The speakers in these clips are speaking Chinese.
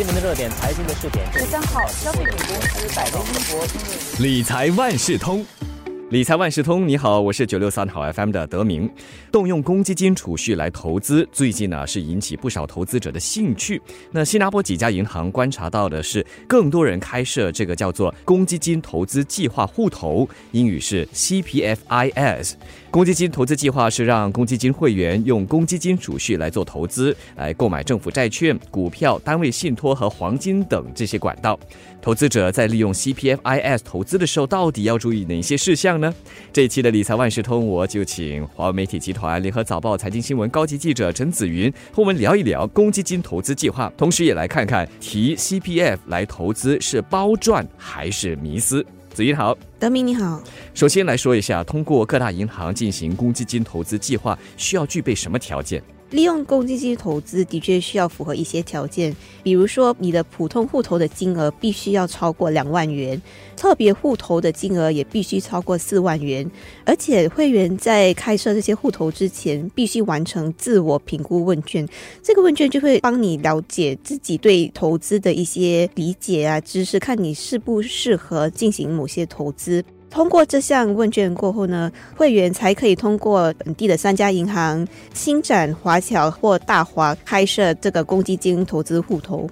新闻的热点，财经的试点。十三号，消费品公司百威英博理财万事通。理财万事通，你好，我是九六三好 FM 的德明。动用公积金储蓄来投资，最近呢是引起不少投资者的兴趣。那新加坡几家银行观察到的是，更多人开设这个叫做公积金投资计划户头，英语是 CPFIS。公积金投资计划是让公积金会员用公积金储蓄来做投资，来购买政府债券、股票、单位信托和黄金等这些管道。投资者在利用 CPFIS 投资的时候，到底要注意哪些事项呢？这一期的理财万事通，我就请华为媒体集团联合早报财经新闻高级记者陈子云和我们聊一聊公积金投资计划，同时也来看看提 CPF 来投资是包赚还是迷思。子云好，德明你好。首先来说一下，通过各大银行进行公积金投资计划，需要具备什么条件？利用公积金投资的确需要符合一些条件，比如说你的普通户头的金额必须要超过两万元，特别户头的金额也必须超过四万元，而且会员在开设这些户头之前必须完成自我评估问卷，这个问卷就会帮你了解自己对投资的一些理解啊知识，看你适不适合进行某些投资。通过这项问卷过后呢，会员才可以通过本地的三家银行——新展、华侨或大华开设这个公积金投资户头。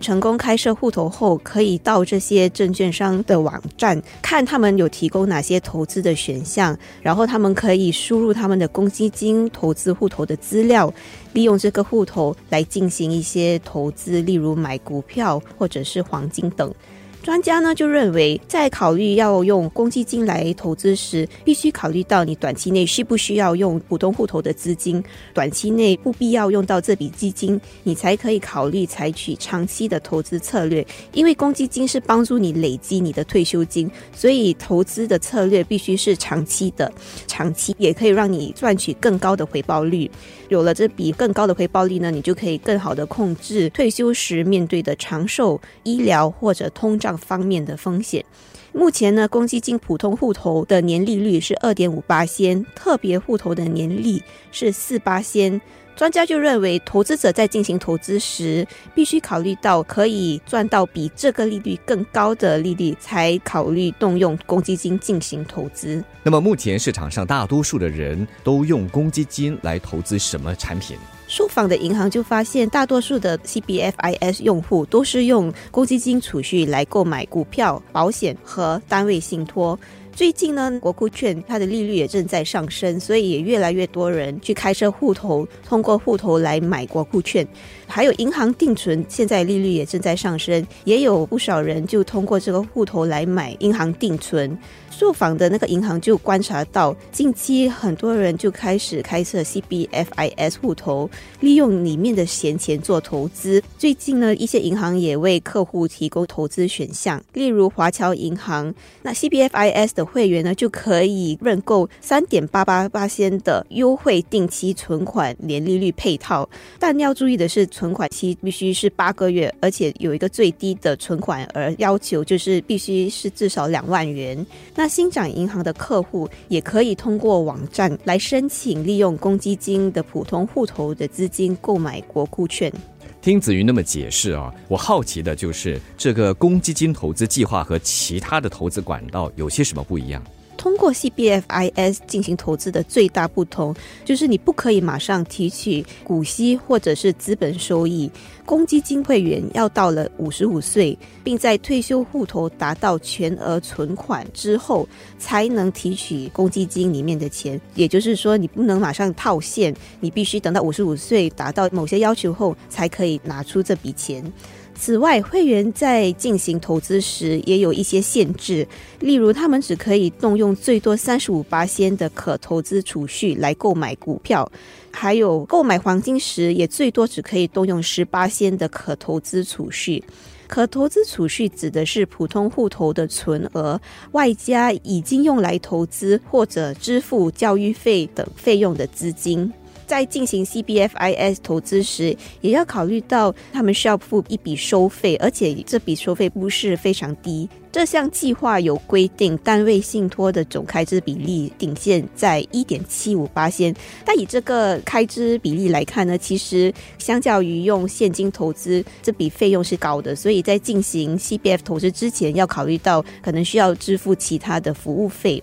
成功开设户头后，可以到这些证券商的网站看他们有提供哪些投资的选项，然后他们可以输入他们的公积金投资户头的资料，利用这个户头来进行一些投资，例如买股票或者是黄金等。专家呢就认为，在考虑要用公积金来投资时，必须考虑到你短期内需不需要用普通户头的资金，短期内不必要用到这笔基金，你才可以考虑采取长期的投资策略。因为公积金是帮助你累积你的退休金，所以投资的策略必须是长期的，长期也可以让你赚取更高的回报率。有了这笔更高的回报率呢，你就可以更好的控制退休时面对的长寿、医疗或者通胀。方面的风险，目前呢，公积金普通户头的年利率是二点五八仙，特别户头的年利是四八仙。专家就认为，投资者在进行投资时，必须考虑到可以赚到比这个利率更高的利率，才考虑动用公积金进行投资。那么，目前市场上大多数的人都用公积金来投资什么产品？受访的银行就发现，大多数的 CBFIS 用户都是用公积金储蓄来购买股票、保险和单位信托。最近呢，国库券它的利率也正在上升，所以也越来越多人去开设户头，通过户头来买国库券。还有银行定存，现在利率也正在上升，也有不少人就通过这个户头来买银行定存。受访的那个银行就观察到，近期很多人就开始开设 CBFIS 户头，利用里面的闲钱做投资。最近呢，一些银行也为客户提供投资选项，例如华侨银行，那 CBFIS 的会员呢就可以认购三点八八八仙的优惠定期存款年利率配套。但要注意的是，存款期必须是八个月，而且有一个最低的存款额要求，就是必须是至少两万元。那新展银行的客户也可以通过网站来申请，利用公积金的普通户头的资金购买国库券。听子瑜那么解释啊，我好奇的就是这个公积金投资计划和其他的投资管道有些什么不一样？通过 CBFIS 进行投资的最大不同，就是你不可以马上提取股息或者是资本收益。公积金会员要到了五十五岁，并在退休户头达到全额存款之后，才能提取公积金里面的钱。也就是说，你不能马上套现，你必须等到五十五岁达到某些要求后，才可以拿出这笔钱。此外，会员在进行投资时也有一些限制，例如他们只可以动用最多三十五八仙的可投资储蓄来购买股票，还有购买黄金时也最多只可以动用十八仙的可投资储蓄。可投资储蓄指的是普通户头的存额，外加已经用来投资或者支付教育费等费用的资金。在进行 CBFIS 投资时，也要考虑到他们需要付一笔收费，而且这笔收费不是非常低。这项计划有规定，单位信托的总开支比例顶限在一点七五八仙。但以这个开支比例来看呢，其实相较于用现金投资，这笔费用是高的。所以在进行 CBF 投资之前，要考虑到可能需要支付其他的服务费。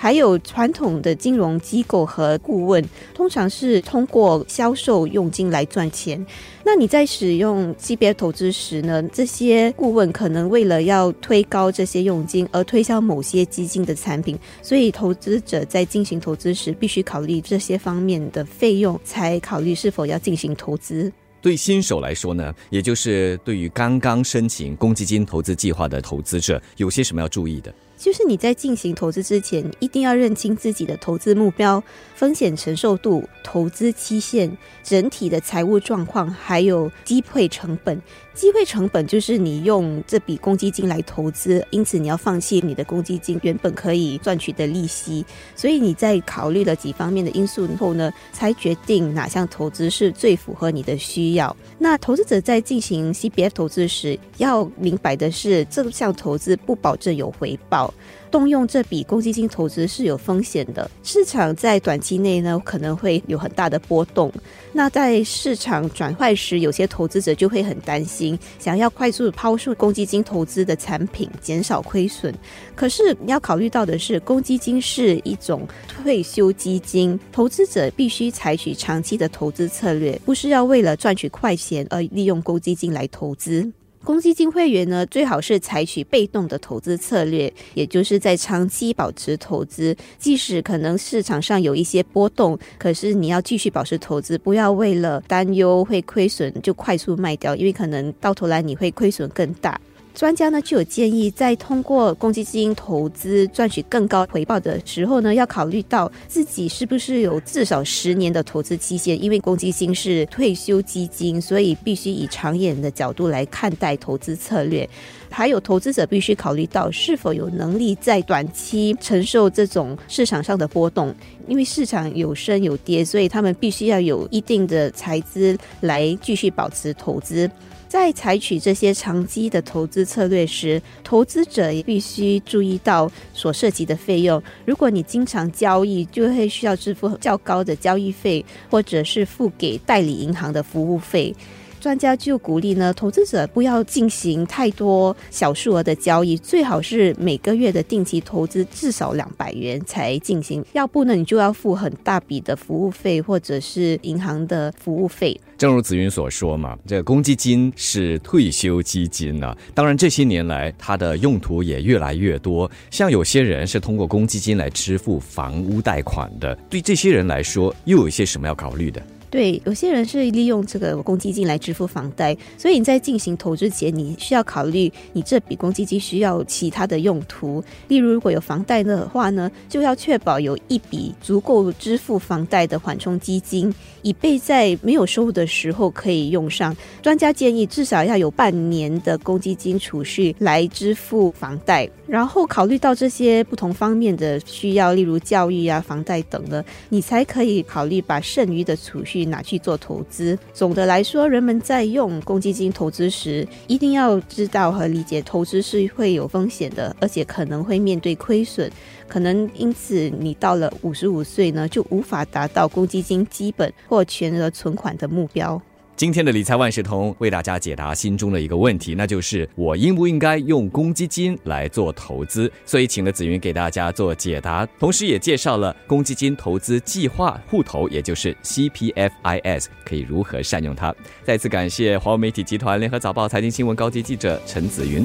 还有传统的金融机构和顾问，通常是通过销售佣金来赚钱。那你在使用 CBF 投资时呢？这些顾问可能为了要推高这些佣金而推销某些基金的产品，所以投资者在进行投资时必须考虑这些方面的费用，才考虑是否要进行投资。对新手来说呢，也就是对于刚刚申请公积金投资计划的投资者，有些什么要注意的？就是你在进行投资之前，一定要认清自己的投资目标、风险承受度、投资期限、整体的财务状况，还有机会成本。机会成本就是你用这笔公积金来投资，因此你要放弃你的公积金原本可以赚取的利息。所以你在考虑了几方面的因素后呢，才决定哪项投资是最符合你的需要。那投资者在进行 CBF 投资时，要明白的是，这项投资不保证有回报。动用这笔公积金投资是有风险的，市场在短期内呢可能会有很大的波动。那在市场转换时，有些投资者就会很担心，想要快速抛售公积金投资的产品，减少亏损。可是要考虑到的是，公积金是一种退休基金，投资者必须采取长期的投资策略，不是要为了赚取快钱而利用公积金来投资。公积金会员呢，最好是采取被动的投资策略，也就是在长期保持投资，即使可能市场上有一些波动，可是你要继续保持投资，不要为了担忧会亏损就快速卖掉，因为可能到头来你会亏损更大。专家呢就有建议，在通过公积金投资赚取更高回报的时候呢，要考虑到自己是不是有至少十年的投资期限，因为公积金是退休基金，所以必须以长远的角度来看待投资策略。还有投资者必须考虑到是否有能力在短期承受这种市场上的波动，因为市场有升有跌，所以他们必须要有一定的财资来继续保持投资。在采取这些长期的投资策略时，投资者也必须注意到所涉及的费用。如果你经常交易，就会需要支付较高的交易费，或者是付给代理银行的服务费。专家就鼓励呢，投资者不要进行太多小数额的交易，最好是每个月的定期投资至少两百元才进行，要不呢你就要付很大笔的服务费或者是银行的服务费。正如子云所说嘛，这个公积金是退休基金呢，当然这些年来它的用途也越来越多，像有些人是通过公积金来支付房屋贷款的，对这些人来说又有一些什么要考虑的？对，有些人是利用这个公积金来支支付房贷，所以你在进行投资前，你需要考虑你这笔公积金需要其他的用途。例如，如果有房贷的话呢，就要确保有一笔足够支付房贷的缓冲基金，以备在没有收入的时候可以用上。专家建议至少要有半年的公积金储蓄来支付房贷，然后考虑到这些不同方面的需要，例如教育啊、房贷等的，你才可以考虑把剩余的储蓄。拿去做投资。总的来说，人们在用公积金投资时，一定要知道和理解投资是会有风险的，而且可能会面对亏损。可能因此，你到了五十五岁呢，就无法达到公积金基本或全额存款的目标。今天的理财万事通为大家解答心中的一个问题，那就是我应不应该用公积金来做投资？所以请了紫云给大家做解答，同时也介绍了公积金投资计划户头，也就是 CPFIS 可以如何善用它。再次感谢华为媒体集团联合早报财经新闻高级记者陈紫云。